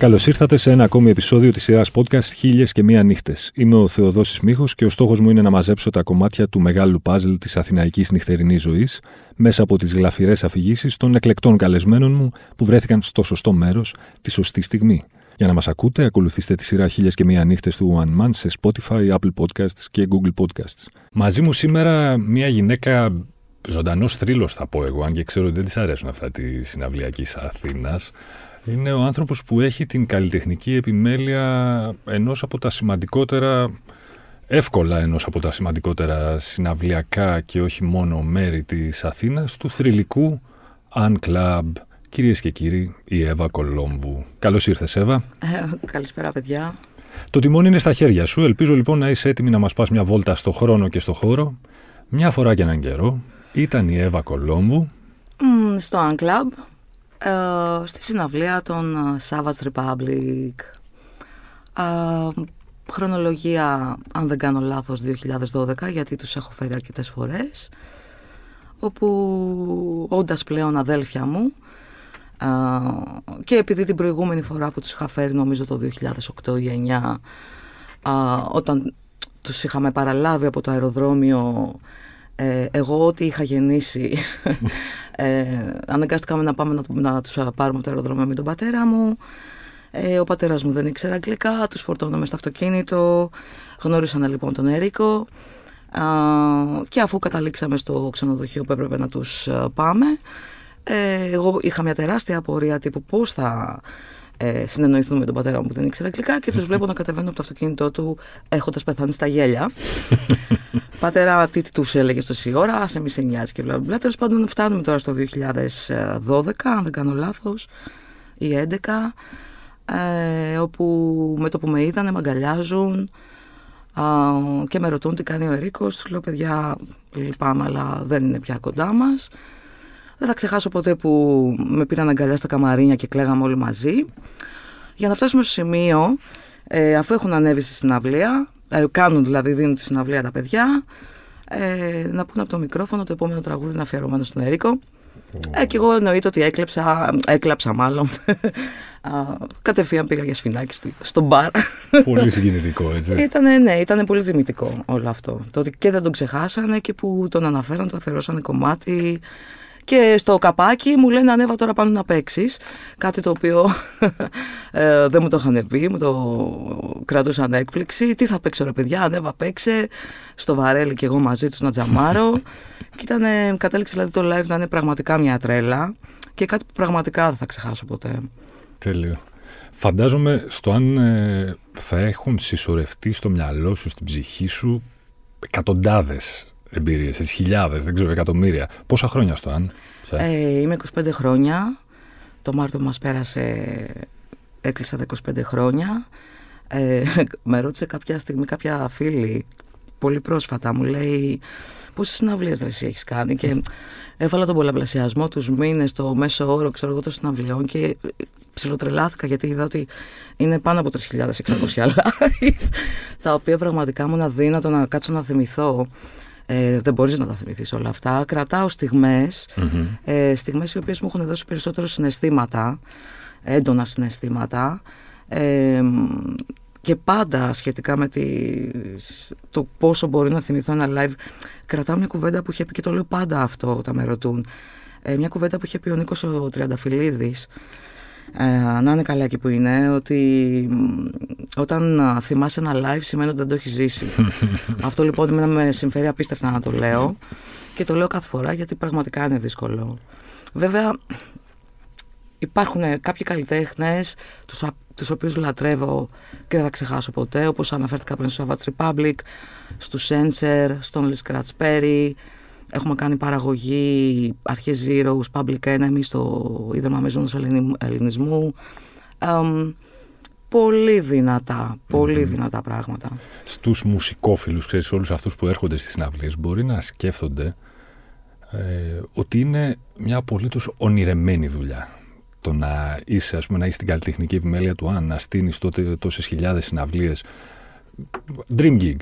Καλώς ήρθατε σε ένα ακόμη επεισόδιο της σειράς podcast Χίλιες και Μία Νύχτες. Είμαι ο Θεοδόσης Μίχο και ο στόχος μου είναι να μαζέψω τα κομμάτια του μεγάλου παζλ της αθηναϊκής νυχτερινής ζωής μέσα από τις γλαφυρές αφηγήσεις των εκλεκτών καλεσμένων μου που βρέθηκαν στο σωστό μέρος τη σωστή στιγμή. Για να μας ακούτε, ακολουθήστε τη σειρά Χίλιες και Μία Νύχτες του One Man σε Spotify, Apple Podcasts και Google Podcasts. Μαζί μου σήμερα μια γυναίκα ζωντανός θρύλος, θα πω εγώ, αν και ξέρω ότι δεν της αρέσουν αυτά της συναυλιακής Αθήνας. Είναι ο άνθρωπος που έχει την καλλιτεχνική επιμέλεια ενός από τα σημαντικότερα, εύκολα ενός από τα σημαντικότερα συναυλιακά και όχι μόνο μέρη της Αθήνας, του θρηλυκού Un Club. Κυρίες και κύριοι, η Εύα Κολόμβου. Καλώς ήρθες Εύα. Ε, καλησπέρα παιδιά. Το τιμόνι είναι στα χέρια σου. Ελπίζω λοιπόν να είσαι έτοιμη να μας πας μια βόλτα στο χρόνο και στο χώρο. Μια φορά και έναν καιρό ήταν η Εύα Κολόμβου. στο Un Club ε, στη συναυλία των ε, Savage Republic. Ε, χρονολογία, αν δεν κάνω λάθος, 2012, γιατί τους έχω φέρει αρκετές φορές, όπου όντας πλέον αδέλφια μου, και επειδή την προηγούμενη φορά που τους είχα φέρει, νομίζω το 2008 ή 2009, όταν τους είχαμε παραλάβει από το αεροδρόμιο ε, εγώ ό,τι είχα γεννήσει ε, αναγκαστήκαμε να πάμε να, να τους πάρουμε από το αεροδρόμιο με τον πατέρα μου. Ε, ο πατέρας μου δεν ήξερε αγγλικά τους φορτώναμε στο αυτοκίνητο. Γνώρισαν λοιπόν τον Ερίκο και αφού καταλήξαμε στο ξενοδοχείο που έπρεπε να τους ε, πάμε ε, εγώ είχα μια τεράστια απορία τύπου πώς θα ε, συνεννοηθούν με τον πατέρα μου που δεν ήξερε αγγλικά και τους βλέπω να κατεβαίνουν από το αυτοκίνητό του έχοντας πεθάνει στα γέλια. Πατέρα, τι τους έλεγε τόση ώρα, σε μη σε νοιάζει και βλέπει. Τέλος πάντων, φτάνουμε τώρα στο 2012, αν δεν κάνω λάθος, ή 2011, ε, όπου με το που με είδανε, με αγκαλιάζουν και με ρωτούν τι κάνει ο Ερίκος. Του λέω, παιδιά, λυπάμαι, αλλά δεν είναι πια κοντά μας. Δεν θα ξεχάσω ποτέ που με πήραν αγκαλιά στα καμαρίνια και κλαίγαμε όλοι μαζί. Για να φτάσουμε στο σημείο, ε, αφού έχουν ανέβει στη συναυλία, ε, κάνουν δηλαδή, δίνουν τη συναυλία τα παιδιά, ε, να πούνε από το μικρόφωνο το επόμενο τραγούδι είναι αφιερωμένο στον Ερίκο. Ε, και εγώ εννοείται ότι έκλεψα, έκλαψα μάλλον. Κατευθείαν πήγα για σφινάκι στο μπαρ. Πολύ συγκινητικό, έτσι. Ήτανε, ναι, ήταν πολύ τιμητικό όλο αυτό. Το ότι και δεν τον ξεχάσανε και που τον αναφέραν, το αφιερώσανε κομμάτι. Και στο καπάκι μου λένε ανέβα τώρα πάνω να παίξεις. Κάτι το οποίο ε, δεν μου το είχαν πει, μου το κρατούσαν έκπληξη. Τι θα παίξω ρε παιδιά, ανέβα παίξε. Στο βαρέλι και εγώ μαζί τους να τζαμάρω. και ήταν, κατέληξε δηλαδή το live να είναι πραγματικά μια τρέλα και κάτι που πραγματικά δεν θα ξεχάσω ποτέ. Τέλειο. Φαντάζομαι στο αν ε, θα έχουν συσσωρευτεί στο μυαλό σου, στην ψυχή σου, εκατοντάδες εμπειρίες, έτσι, χιλιάδες, δεν ξέρω, εκατομμύρια. Πόσα χρόνια στο αν; Ε, είμαι 25 χρόνια. Το Μάρτιο μας πέρασε, έκλεισα τα 25 χρόνια. Ε, με ρώτησε κάποια στιγμή κάποια φίλη, πολύ πρόσφατα, μου λέει πόσες συναυλίες εσύ έχεις κάνει; Και έβαλα τον πολλαπλασιασμό τους μήνες, το μέσο όρο, ξέρω εγώ, των συναυλιών και ψιλοτρελάθηκα γιατί είδα ότι είναι πάνω από 3.600 live, τα οποία πραγματικά μου είναι αδύνατο να κάτσω να θυμηθώ ε, δεν μπορείς να τα θυμηθείς όλα αυτά. Κρατάω στιγμές, mm-hmm. ε, στιγμές οι οποίες μου έχουν δώσει περισσότερο συναισθήματα, έντονα συναισθήματα ε, και πάντα σχετικά με τις, το πόσο μπορεί να θυμηθώ ένα live. Κρατάω μια κουβέντα που είχε πει και το λέω πάντα αυτό όταν με ρωτούν. Ε, μια κουβέντα που είχε πει ο Νίκος ο Τριανταφυλλίδης ε, να είναι καλά εκεί που είναι, ότι όταν θυμάσαι ένα live σημαίνει ότι δεν το έχεις ζήσει. Αυτό λοιπόν με συμφέρει απίστευτα να το λέω και το λέω κάθε φορά γιατί πραγματικά είναι δύσκολο. Βέβαια, υπάρχουν κάποιοι καλλιτέχνες, τους, τους οποίους λατρεύω και δεν θα ξεχάσω ποτέ, όπως αναφέρθηκα πριν στο Savage Republic, στο Sensor, στον Lee Scratch Perry, Έχουμε κάνει παραγωγή αρχές Zeros, Public Enemy στο Ίδρυμα Μεζόνος Ελληνισμού. πολύ δυνατά, πολύ δυνατά πράγματα. Στους μουσικόφιλους, ξέρεις, όλους αυτούς που έρχονται στις συναυλίες, μπορεί να σκέφτονται ε, ότι είναι μια απολύτως ονειρεμένη δουλειά. Το να είσαι, ας πούμε, να είσαι στην καλλιτεχνική επιμέλεια του αν, να στείνεις τότε τόσες χιλιάδες συναυλίες. Dream gig,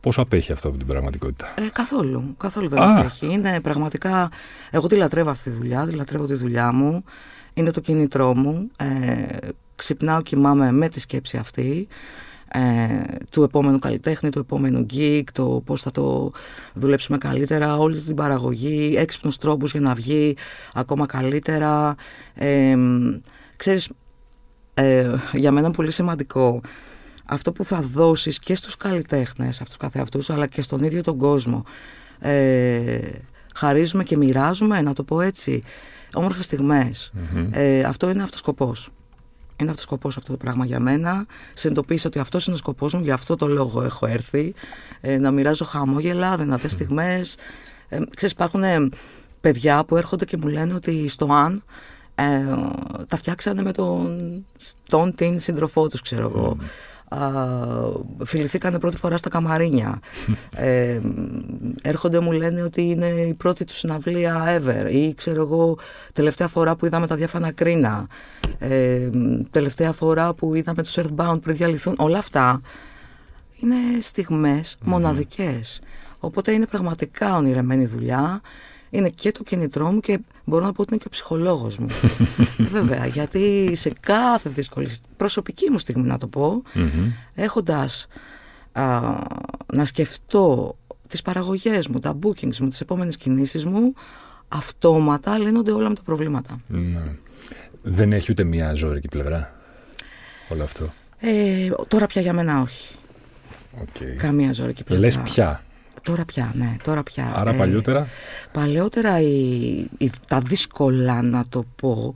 Πόσο απέχει αυτό από την πραγματικότητα; Ε, καθόλου. Καθόλου δεν Α. απέχει. Είναι πραγματικά. Εγώ τη λατρεύω αυτή τη δουλειά, τη λατρεύω τη δουλειά μου. Είναι το κίνητρό μου. Ε, ξυπνάω, κοιμάμαι με τη σκέψη αυτή ε, του επόμενου καλλιτέχνη, του επόμενου gig, το πώς θα το δουλέψουμε καλύτερα, όλη την παραγωγή, έξυπνους τρόπους για να βγει ακόμα καλύτερα. Ε, ξέρεις, ε, για μένα είναι πολύ σημαντικό αυτό που θα δώσεις και στους καλλιτέχνες, αυτούς καθεαυτούς, αλλά και στον ίδιο τον κόσμο. Ε, χαρίζουμε και μοιράζουμε, να το πω έτσι, όμορφες Ε, αυτό είναι αυτός σκοπός. Είναι αυτό ο σκοπό αυτό το πράγμα για μένα. Συνειδητοποίησα ότι αυτός είναι ο σκοπός μου, γι' αυτό το λόγο έχω έρθει. Ε, να μοιράζω χαμόγελα, δυνατέ στιγμές. Ε, ξέρεις, υπάρχουν ε, παιδιά που έρχονται και μου λένε ότι στο αν ε, τα φτιάξανε με τον, τον την σύντροφό τους, ξέρω εγώ φιληθήκανε πρώτη φορά στα καμαρίνια. ε, έρχονται μου λένε ότι είναι η πρώτη τους συναυλία ever ή ξέρω εγώ τελευταία φορά που είδαμε τα διάφανα κρίνα. Ε, τελευταία φορά που είδαμε τους Earthbound πριν διαλυθούν. Όλα αυτά είναι στιγμές μοναδικές. Οπότε είναι πραγματικά ονειρεμένη δουλειά είναι και το κινητρό μου και μπορώ να πω ότι είναι και ο ψυχολόγος μου. Βέβαια, γιατί σε κάθε δύσκολη προσωπική μου στιγμή να το πω, έχοντας να σκεφτώ τις παραγωγές μου, τα bookings μου, τις επόμενες κινήσεις μου, αυτόματα λύνονται όλα με τα προβλήματα. Ναι. Δεν έχει ούτε μία ζώρικη πλευρά όλο αυτό; Ε, τώρα πια για μένα όχι. Okay. Καμία ζώρικη πλευρά. Λες πια; Τώρα πια, ναι, τώρα πια. Άρα ε, παλιότερα; Παλαιότερα η, τα δύσκολα να το πω,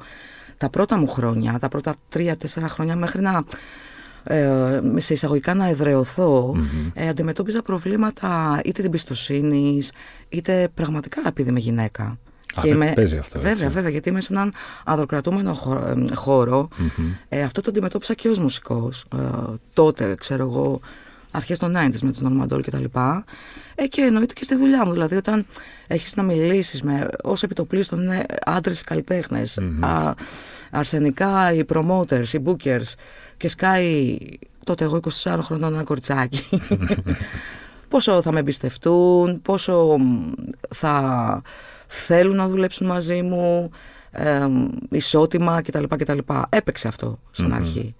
τα πρώτα μου χρόνια, τα πρώτα τρία-τέσσερα χρόνια μέχρι να ε, σε εισαγωγικά να εδρεωθω ε, αντιμετώπιζα προβλήματα είτε την πιστοσύνη, είτε πραγματικά επειδή είμαι γυναίκα. Α, και είμαι, παίζει αυτό, βέβαια, έτσι. βέβαια, γιατί είμαι σε έναν ανδροκρατούμενο χώρο. Ε, αυτό το αντιμετώπισα και ως μουσικός. Ε, τότε, ξέρω εγώ, αρχές των 90s με τις Νορμαντόλ και τα λοιπά. Ε, και εννοείται και στη δουλειά μου. Δηλαδή, όταν έχεις να μιλήσεις με όσο επιτοπλίστων είναι άντρες καλλιτέχνες, αρσενικά οι promoters, οι bookers και σκάει τότε εγώ 24 χρονών ένα κοριτσάκι. πόσο θα με εμπιστευτούν, πόσο θα θέλουν να δουλέψουν μαζί μου, ε, ισότιμα κτλ. κτλ. Έπαιξε αυτό στην αρχή.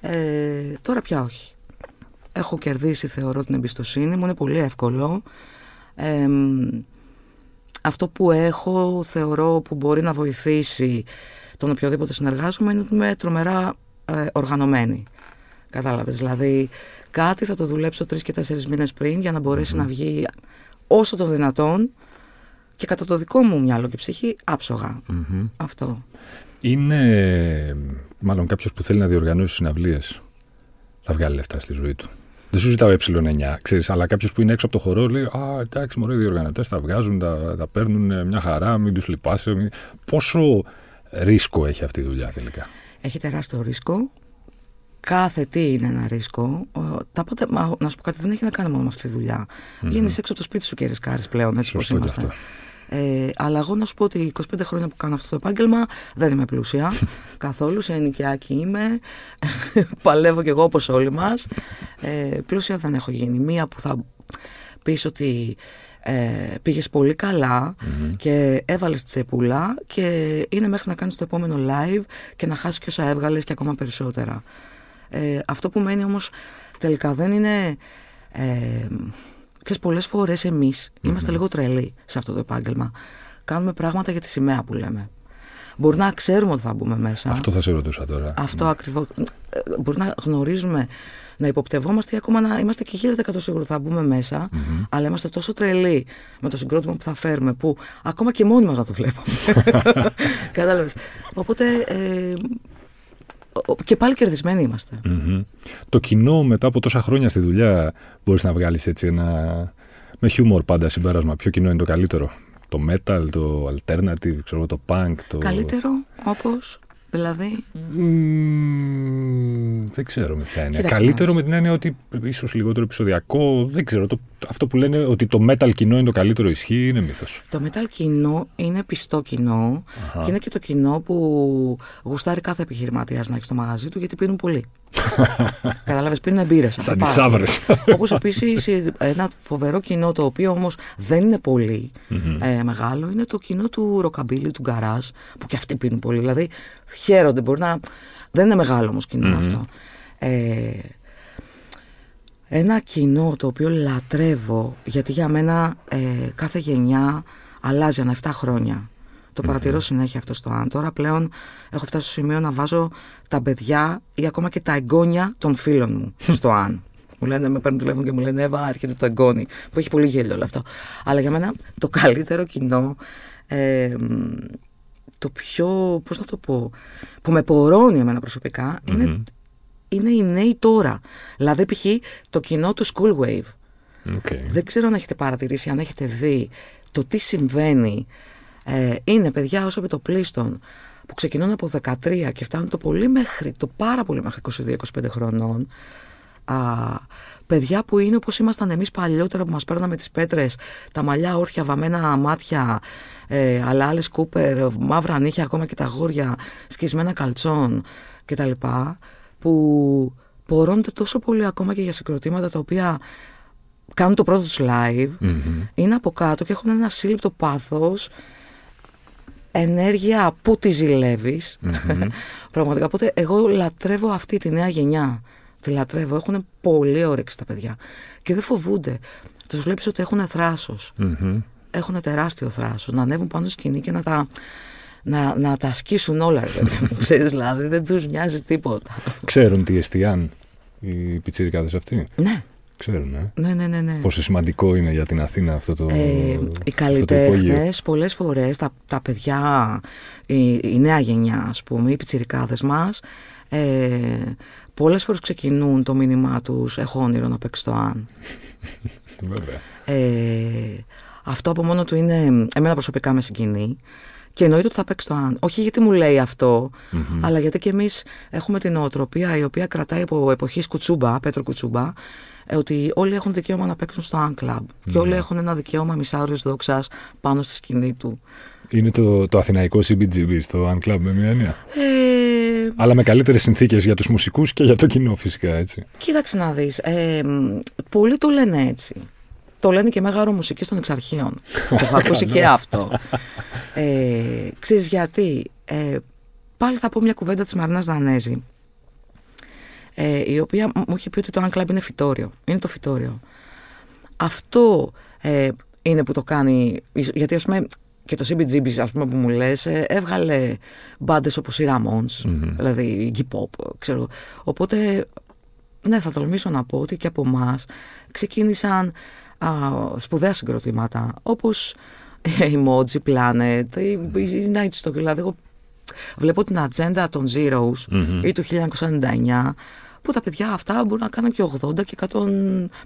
Ε, τώρα πια όχι έχω κερδίσει θεωρώ την εμπιστοσύνη μου, είναι πολύ εύκολο. αυτό που έχω θεωρώ που μπορεί να βοηθήσει τον οποιοδήποτε συνεργάζομαι είναι ότι είμαι τρομερά ε, οργανωμένη. Κατάλαβες, δηλαδή κάτι θα το δουλέψω τρεις και τέσσερις μήνες πριν για να μπορεσει να βγει όσο το δυνατόν και κατά το δικό μου μυαλό και ψυχή Αυτό. Είναι μάλλον κάποιος που θέλει να διοργανώσει συναυλίες θα βγάλει λεφτά στη ζωή του. Δεν σου ζητάω ε9, ξέρεις, αλλά κάποιος που είναι έξω από το χορό λέει Α, εντάξει, μωρέ, οι διοργανωτές τα βγάζουν, τα, τα παίρνουν μια χαρά, μην τους λυπάσαι. Πόσο ρίσκο έχει αυτή η δουλειά τελικά; Έχει τεράστιο ρίσκο. Κάθε τι είναι ένα ρίσκο. Τα πάντα, να σου πω κάτι, δεν έχει να κάνει μόνο με αυτή τη δουλειά. Mm-hmm. Βγαίνει έξω από το σπίτι σου και ρισκάρεις πλέον, έτσι όπως είμαστε. Ε, αλλά εγώ να σου πω ότι 25 χρόνια που κάνω αυτό το επάγγελμα δεν είμαι πλούσια καθόλου, σε ενοικιάκι είμαι, παλεύω κι εγώ όπως όλοι μας. Ε, πλούσια δεν έχω γίνει. Μία που θα πεις ότι ε, πήγες πολύ και έβαλες τσεπούλα και είναι μέχρι να κάνεις το επόμενο live και να χάσεις και όσα έβγαλες και ακόμα περισσότερα. Ε, αυτό που μένει όμως τελικά δεν είναι... Ε, Ξέρεις, πολλές φορές είμαστε λίγο τρελοί σε αυτό το επάγγελμα. Κάνουμε πράγματα για τη σημαία που λέμε. Μπορεί να ξέρουμε ότι θα μπούμε μέσα. Αυτό θα σε ρωτούσα τώρα. Αυτό mm. ακριβώς. Ε, μπορεί να γνωρίζουμε, να υποπτευόμαστε ή ακόμα να είμαστε και χίλια δεκατό σίγουρο θα μπούμε αλλά είμαστε τόσο τρελοί με το συγκρότημα που θα φέρουμε, που ακόμα και μόνοι μας να το βλέπαμε. Κατάλαβες. Οπότε ε, και πάλι κερδισμένοι Το κοινό μετά από τόσα χρόνια στη δουλειά μπορείς να βγάλεις έτσι ένα με χιούμορ πάντα συμπέρασμα. Ποιο κοινό είναι το καλύτερο; Το metal, το alternative, ξέρω, το punk. Το... Καλύτερο όπως; Δηλαδή. δεν ξέρω με ποια είναι. Καλύτερο με την έννοια ότι ίσως λιγότερο επεισοδιακό. Δεν ξέρω. Το, αυτό που λένε ότι το metal κοινό είναι το καλύτερο ισχύει είναι μύθος. Το metal κοινό είναι πιστό κοινό και είναι και το κοινό που γουστάρει κάθε επιχειρηματίας να έχει στο μαγαζί του γιατί πίνουν πολύ. Κατάλαβες, πίνουν εμπειρέ. Σαν τις άβρες. Όπως επίσης ένα φοβερό κοινό το οποίο όμως δεν είναι ε, μεγάλο είναι το κοινό του ροκαμπίλι, του γκαράζ που και αυτοί πίνουν πολύ. Δηλαδή χαίρονται. Μπορεί να Δεν είναι μεγάλο όμως κοινό αυτό. Ε, ένα κοινό το οποίο λατρεύω, γιατί για μένα ε, κάθε γενιά αλλάζει ανά 7 χρόνια. Το παρατηρώ συνέχεια αυτό στο αν. Τώρα πλέον έχω φτάσει στο σημείο να βάζω τα παιδιά ή ακόμα και τα εγγόνια των φίλων μου στο αν. Μου λένε, με παίρνουν τηλέφωνο και μου λένε Εύα, έρχεται το εγγόνι. Που έχει πολύ γέλιο όλο αυτό. Αλλά για μένα το καλύτερο κοινό, ε, το πιο, πώς να το πω, που με πορώνει εμένα είναι, είναι οι νέοι τώρα. Δηλαδή, π.χ. το κοινό του School Wave. Okay. Δεν ξέρω αν έχετε παρατηρήσει, αν έχετε δει το τι συμβαίνει. Ε, είναι παιδιά όσο το πλήστον που ξεκινούν από 13 και φτάνουν το πολύ μέχρι, το πάρα πολύ μέχρι 22-25 χρονών α, παιδιά που είναι όπως ήμασταν εμείς παλιότερα που μας παίρναμε τις πέτρες, τα μαλλιά όρθια, βαμμένα μάτια, ε, αλλά άλλες κούπερ, μαύρα νύχια, ακόμα και τα γόρια, σκισμένα καλτσόν κτλ. Που πορώνται τόσο πολύ ακόμα και για συγκροτήματα τα οποία κάνουν το πρώτο τους live, είναι από κάτω και έχουν ένα σύλληπτο πάθος, ενέργεια που τη ζηλεύεις. Πραγματικά, οπότε εγώ λατρεύω αυτή τη νέα γενιά. Τη λατρεύω. Έχουν πολύ όρεξη τα παιδιά. Και δεν φοβούνται. Τους βλέπεις ότι έχουν Έχουν τεράστιο θράσος. Να ανέβουν πάνω σκηνή και να τα, να, να τα ασκήσουν όλα. Ξέρεις, δηλαδή δεν τους νοιάζει τίποτα. Ξέρουν τι εστιάν οι πιτσιρικάδες αυτοί; Ναι. Ξέρουν, ε; Ναι, ναι, ναι, ναι. Πόσο σημαντικό είναι για την Αθήνα αυτό το. Ε, οι καλλιτέχνες, πολλές φορές τα, τα παιδιά, η, η νέα γενιά, ας πούμε, οι πιτσιρικάδες μας, ε, πολλές φορές ξεκινούν το μήνυμά τους «Έχω όνειρο να παίξω το αν». Βέβαια. Ε, αυτό από μόνο του είναι, εμένα προσωπικά με συγκινεί. Και εννοείται ότι θα παίξει το αν. Όχι γιατί μου λέει αλλά γιατί και εμείς έχουμε την νοοτροπία η οποία κρατάει από εποχής Κουτσούμπα, Πέτρο Κουτσούμπα, ε, ότι όλοι έχουν δικαίωμα να παίξουν στο Αν Club. Και όλοι έχουν ένα δικαίωμα μισάωρο δόξας πάνω στη σκηνή του. Είναι το, το αθηναϊκό CBGB στο Un Club με μια έννοια. Ε... Αλλά με καλύτερες συνθήκες για τους μουσικούς και για το κοινό, φυσικά έτσι. Κοίταξε να δεις. Ε, πολλοί το λένε έτσι. Το λένε και μέγαρο μουσική των εξαρχείων. το έχω ακούσει και αυτό. Ε, ξέρεις γιατί. Ε, πάλι θα πω μια κουβέντα της Μαρινάς Δανέζη. Ε, η οποία μου έχει πει ότι το Un Club είναι φυτόριο. Είναι το φυτόριο. Αυτό ε, είναι που το κάνει. Γιατί ας πούμε και το CBGB, ας πούμε, που μου λες, ε, έβγαλε μπάντες όπως οι Ramones, mm-hmm. δηλαδή η Pop, ξέρω. Οπότε, ναι, θα τολμήσω να πω ότι και από εμάς ξεκίνησαν α, σπουδαία συγκροτήματα, όπως η Moji Planet, η, η Nightstock, δηλαδή εγώ βλέπω την ατζέντα των Zeros mm-hmm. ή του 1999, που τα παιδιά αυτά μπορούν να κάνουν και 80 και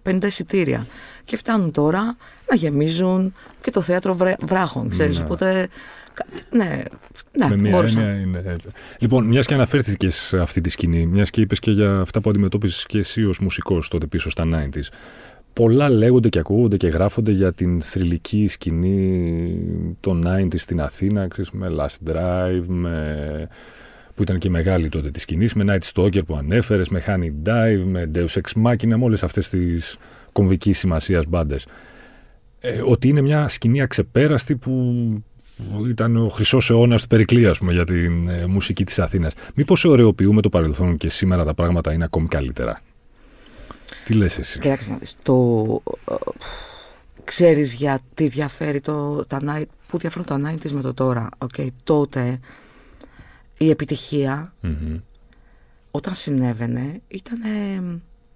150 εισιτήρια. Και φτάνουν τώρα να γεμίζουν και το θέατρο βράχων, ξέρεις. Ναι. Οπότε, ναι, ναι Με μια έννοια είναι έτσι. Λοιπόν, μιας και αναφέρθηκες σε αυτή τη σκηνή, μιας και είπες και για αυτά που αντιμετώπιζε και εσύ ως μουσικός τότε πίσω στα 90s. Πολλά λέγονται και ακούγονται και γράφονται για την θρηλυκή σκηνή των 90s στην Αθήνα, ξέρεις, με Last Drive, με που ήταν και μεγάλη τότε της σκηνή, με Night Stalker που ανέφερες, με Honey Dive, με Deus Ex Machina, με όλες αυτές τις κομβικής σημασίας μπάντες. Ε, ότι είναι μια σκηνή αξεπέραστη που ήταν ο χρυσός αιώνας του Περικλή, ας πούμε, για την ε, μουσική της Αθήνας. Μήπως ωρεοποιούμε το παρελθόν και σήμερα τα πράγματα είναι ακόμη καλύτερα; Τι λες εσύ; Κοιτάξτε να δεις. Το... Ε, ξέρεις γιατί διαφέρει το, τα, που διαφέρουν τα 90's με το τώρα. Okay, τότε η επιτυχια όταν συνέβαινε ήταν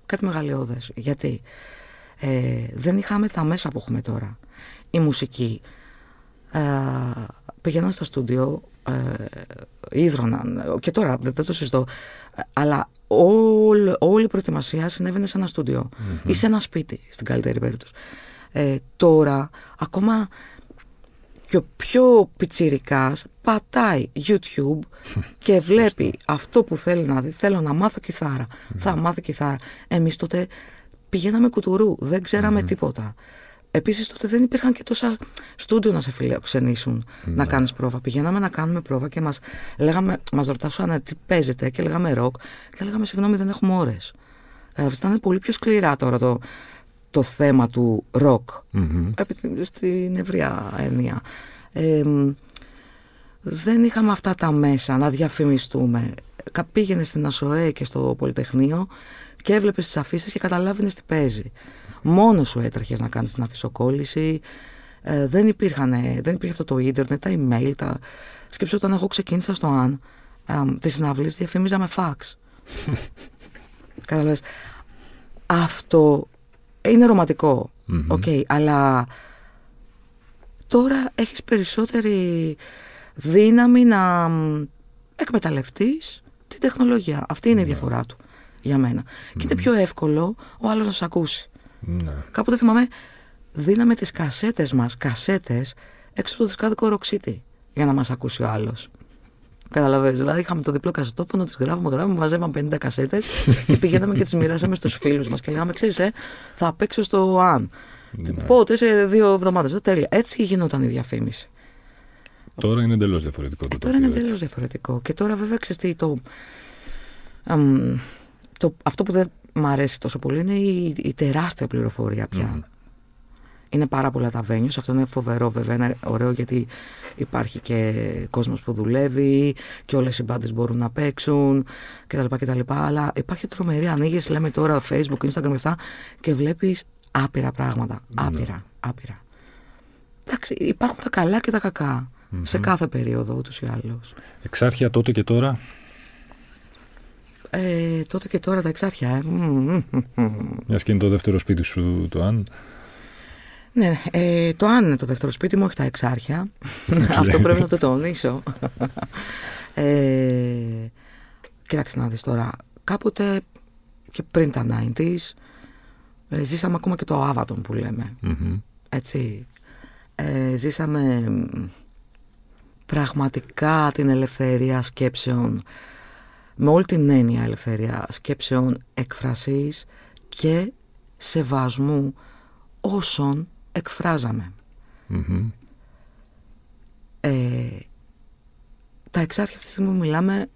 κάτι μεγαλειώδες. Γιατί ε, δεν είχαμε τα μέσα που έχουμε τώρα. Η μουσική ε, πηγαίναν στα στούντιο, ε, ίδρωναν, και τώρα δεν το συζητώ, αλλά όλη η προετοιμασία συνέβαινε σε ένα ή σε ένα σπίτι, στην καλύτερη περίπτωση. Ε, τώρα, ακόμα και ο πιο πιτσιρικάς πατάει YouTube και βλέπει αυτό που θέλει να δει. Θέλω να μάθω Θα μάθω κιθάρα. Εμείς τότε πηγαίναμε κουτουρού, δεν ξέραμε τίποτα. Επίσης τότε δεν υπήρχαν και τόσα στούντιο να σε φιλοξενήσουν να ναι. κάνεις πρόβα. Πηγαίναμε να κάνουμε πρόβα και μας λέγαμε, μας ρωτάσαν τι παίζετε και λέγαμε ροκ και λέγαμε συγγνώμη δεν έχουμε ώρες. Καταλαβαίνετε, ήταν πολύ πιο σκληρά τώρα το, το θέμα του ροκ στην ευρεία έννοια. δεν είχαμε αυτά τα μέσα να διαφημιστούμε. πήγαινε στην ΑΣΟΕ και στο Πολυτεχνείο και έβλεπες τις αφήσεις και καταλάβαινες τι παίζει. Μόνος σου έτρεχες να κάνεις την αφισοκόλληση. Ε, δεν, υπήρχαν, δεν υπήρχε αυτό το ίντερνετ, τα email. Τα... Σκέψω όταν εγώ ξεκίνησα στο ΑΝ, ε, τις συναυλίες διαφήμιζα με φαξ. Καταλαβαίνεις. Αυτό είναι ρομαντικό. Okay, αλλά τώρα έχεις περισσότερη δύναμη να εκμεταλλευτείς την τεχνολογία. Αυτή είναι η ναι. διαφορά του για μένα. Και είναι πιο εύκολο ο άλλος να σε ακούσει. Ναι. Κάποτε θυμάμαι, δίναμε τις κασέτες μας, κασέτες, έξω από το δισκάδικο ροξίτη για να μας ακούσει ο άλλος. Καταλαβαίνετε. Δηλαδή, είχαμε το διπλό κασετόφωνο, τις γράφουμε, γράφουμε, μαζεύαμε 50 κασέτες και πηγαίναμε και τις μοιράσαμε στους φίλους μας και λέγαμε: Ξέρεις, ε, θα παίξω στο Αν. Ναι. Πότε, σε δύο εβδομάδες. Τέλεια. Έτσι γινόταν η διαφήμιση. Τώρα είναι εντελώς διαφορετικό. Το τώρα είναι εντελώς διαφορετικό. Και τώρα, βέβαια, ξέρεις το, το. Αυτό που δεν μου αρέσει τόσο πολύ είναι η, η τεράστια πληροφορία πια. Είναι πάρα πολλά τα venues. Αυτό είναι φοβερό βέβαια. Είναι ωραίο γιατί υπάρχει και κόσμος που δουλεύει και όλες οι μπάντες μπορούν να παίξουν κτλ. κτλ. Αλλά υπάρχει τρομερή. Ανοίγεις, λέμε τώρα Facebook, Instagram και αυτά και βλέπεις άπειρα πράγματα. Ναι. Άπειρα, άπειρα. Εντάξει, υπάρχουν τα καλά και τα κακα σε κάθε περίοδο ούτως ή άλλως. Εξάρχεια τότε και τώρα. Ε, τότε και τώρα τα εξάρχεια. Ε. Μιας και είναι το δεύτερο σπίτι σου το αν. Ναι, ε, το αν είναι το δεύτερο σπίτι μου, όχι τα εξάρχεια. Αυτό πρέπει να το τονίσω. ε, κοίταξε να δεις τώρα. Κάποτε και πριν τα 90s ε, ζήσαμε ακόμα και το Άβατον που λέμε. Έτσι. Ε, ζήσαμε πραγματικά την ελευθερία σκέψεων με όλη την έννοια ελευθερία σκέψεων, εκφρασής και σεβασμού όσων εκφραζαμε Ε, τα εξάρχεια αυτή τη στιγμή μιλάμε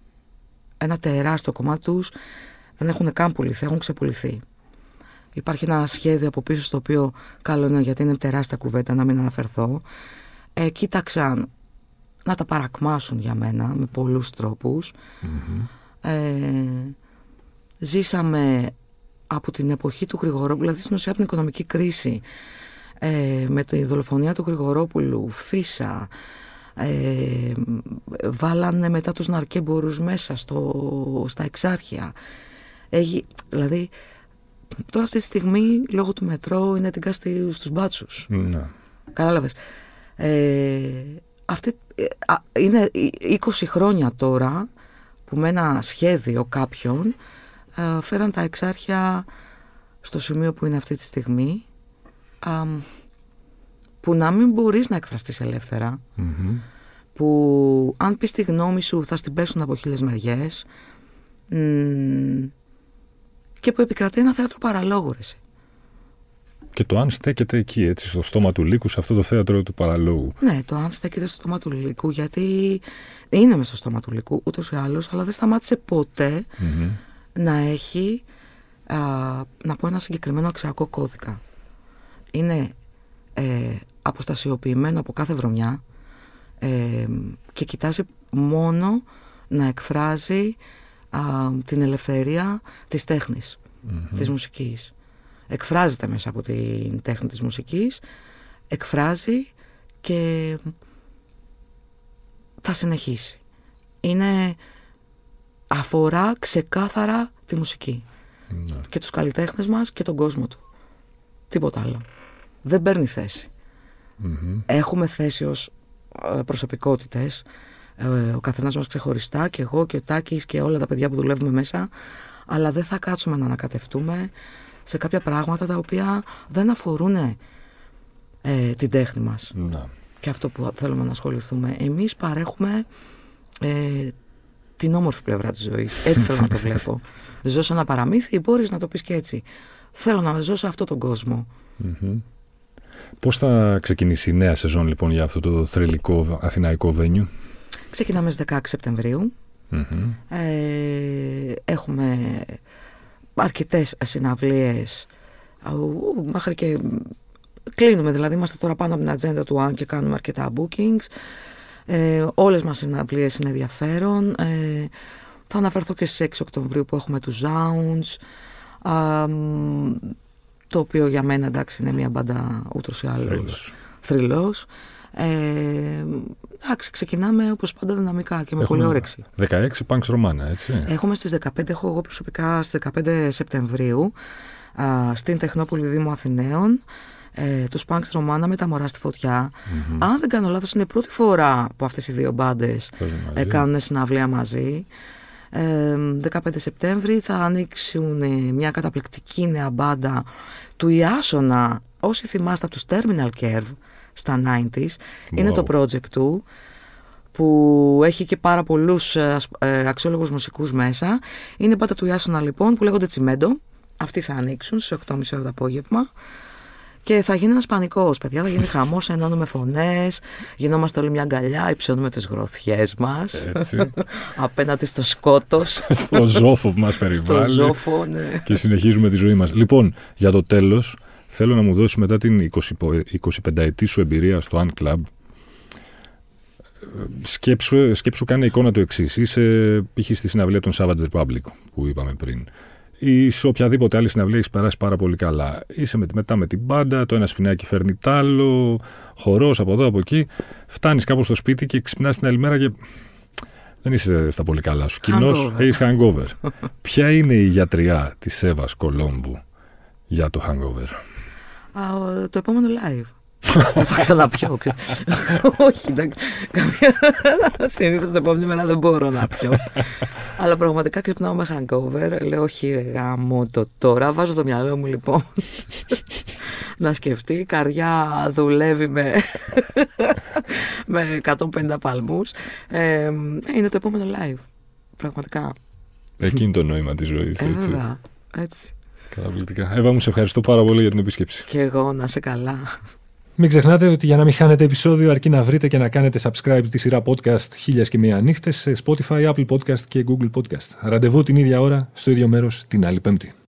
ένα τεράστιο κομμάτι τους δεν έχουν καν πουληθεί, έχουν ξεπουληθεί. Υπάρχει ένα σχέδιο από πίσω στο οποίο καλό είναι γιατί είναι τεράστια κουβέντα να μην αναφερθώ. Ε, κοίταξαν να τα παρακμάσουν για μένα με πολλούς Ε, ζήσαμε από την εποχή του Γρηγορόπουλου, δηλαδή στην ουσία από την οικονομική κρίση ε, με τη δολοφονία του Γρηγορόπουλου, Φίσα, ε, βάλανε μετά τους ναρκέμπορους μέσα στο, στα εξάρχεια. Έχει, δηλαδή, τώρα αυτή τη στιγμή, λόγω του μετρό, είναι την κάστη στους μπάτσους. Ναι. Κατάλαβες. Ε, αυτή, ε, είναι 20 χρόνια τώρα που με ένα σχέδιο κάποιον ε, φέραν τα εξάρχεια στο σημείο που είναι αυτή τη στιγμή που να μην μπορείς να εκφραστείς που αν πεις τη γνώμη σου θα στην πέσουν από χίλιες μεριές και που επικρατεί ένα θέατρο παραλόγου Και το αν στέκεται εκεί, έτσι, στο στόμα του λύκου, σε αυτό το θέατρο του παραλόγου. Ναι, το αν στέκεται στο στόμα του λύκου, γιατί είναι μες στο στόμα του λύκου ούτως ή άλλως, αλλά δεν σταμάτησε να έχει, α, να πω, ένα συγκεκριμένο αξιακό κώδικα είναι ε, αποστασιοποιημένο από κάθε βρωμιά ε, και κοιτάζει μόνο να εκφράζει την ελευθερία της τεχνης της μουσικής. Εκφράζεται μέσα από την τέχνη της μουσικής, εκφράζει και θα συνεχίσει. Είναι αφορά ξεκάθαρα τη μουσική ναι. και τους καλλιτέχνες μας και τον κόσμο του. Τίποτα άλλο δεν παίρνει Έχουμε θέση ως ε, προσωπικότητες, ε, ο καθένας μας ξεχωριστά και εγώ και ο Τάκης και όλα τα παιδιά που δουλεύουμε μέσα, αλλά δεν θα κάτσουμε να ανακατευτούμε σε κάποια πράγματα τα οποία δεν αφορούν ε, την τέχνη μας. Να. Και αυτό που θέλουμε να ασχοληθούμε. Εμείς παρέχουμε ε, την όμορφη πλευρά της ζωής. Έτσι θέλω να το βλέπω. Ζω σε ένα παραμύθι, μπορείς να το πεις και έτσι. Θέλω να ζω σε αυτόν τον κοσμο Πώς θα ξεκινήσει η νέα σεζόν λοιπόν για αυτό το θρηλυκό αθηναϊκό βένιου; Ξεκινάμε στις 16 σεπτεμβριου Ε, έχουμε αρκετές συναυλίες. Μέχρι και κλείνουμε δηλαδή είμαστε τώρα πάνω από την ατζέντα του ΑΝ και κάνουμε αρκετά bookings. Ε, όλες μας συναυλίες είναι ενδιαφέρον. Ε, Θα αναφερθώ και στις 6 Οκτωβρίου που έχουμε τους Zounds, α, το οποίο για μένα εντάξει είναι μια μπάντα ούτως ή άλλως θρυλός. Ε, εντάξει, ξεκινάμε όπως πάντα δυναμικά και με Έχουμε πολύ όρεξη. 16 Punks Romana, έτσι. Έχουμε στις 15, έχω εγώ προσωπικά στις 15 Σεπτεμβρίου α, στην Τεχνόπολη Δήμου Αθηναίων ε, τους Punks Romana με τα μωρά στη φωτια Αν δεν κάνω λάθος είναι η πρώτη φορά που αυτές οι δύο μπάντες Παίζουν μαζί. ε, κάνουν συναυλία μαζί. Ε, 15 Σεπτέμβρη θα ανοίξουν ε, μια καταπληκτική νέα μπάντα του Ιάσονα. Όσοι θυμάστε από τους Terminal Curve στα 90s είναι Wow. το project του που έχει και πάρα πολλούς ε, ασ- ε, αξιόλογους μουσικούς μέσα. Είναι η μπάντα του Ιάσονα λοιπόν που λέγονται Τσιμέντο. Αυτοί θα ανοίξουν στις 8.30 ώρα το απόγευμα και θα γίνει ένας πανικός, παιδιά. Θα γίνει χαμός, ενώνουμε φωνές, γινόμαστε όλοι μια αγκαλιά, υψώνουμε τις γροθιές μας Έτσι. απέναντι στο σκότος, Στο ζόφο που μας στο περιβάλλει. ζώφο. Ναι. και συνεχίζουμε τη ζωή μας. Λοιπόν, για το τέλος, θέλω να μου δώσεις μετά την 20, 25 ετή σου εμπειρία στο Ant Club, ε, σκέψου, σκέψου κάνε εικόνα το εξής. Είσαι π.χ. στη συναυλία των Savage Republic που είπαμε πριν. Ή σε οποιαδήποτε άλλη συναυλία έχεις περάσει πάρα πολύ καλά. Είσαι με, μετά με την μπάντα, το ένα σφινάκι φέρνει τ' άλλο, χορός από εδώ από εκεί. Φτάνεις κάπου στο σπίτι και ξυπνάς την άλλη μέρα και δεν είσαι στα πολύ καλά σου. Κοινώ Hangover. έχεις hangover. Ποια είναι η γιατριά της Εύας Κολόμβου για το hangover; Α, ο- το επόμενο live. Δεν θα ξαναπιώ. ξέρεις. Όχι, εντάξει. Καμία. Συνήθως την επόμενη μέρα δεν μπορώ να πιω. Αλλά πραγματικά ξυπνάω με hangover. Λέω, Όχι, ρε γάμο το τώρα. Βάζω το μυαλό μου λοιπόν να σκεφτεί. Η καρδιά δουλεύει με, με 150 παλμούς. Ε, ναι, είναι το επόμενο live. Πραγματικά. Εκείνη το νόημα της ζωής. Ε, έτσι. βέβαια. Έτσι. Καταπληκτικά. Εύα, μου σε ευχαριστώ πάρα πολύ για την επίσκεψη. Και εγώ να σε καλά. Μην ξεχνάτε ότι για να μην χάνετε επεισόδιο αρκεί να βρείτε και να κάνετε subscribe τη σειρά podcast χίλιας και μία νύχτες σε Spotify, Apple Podcast και Google Podcast. Ραντεβού την ίδια ώρα, στο ίδιο μέρος, την άλλη πέμπτη.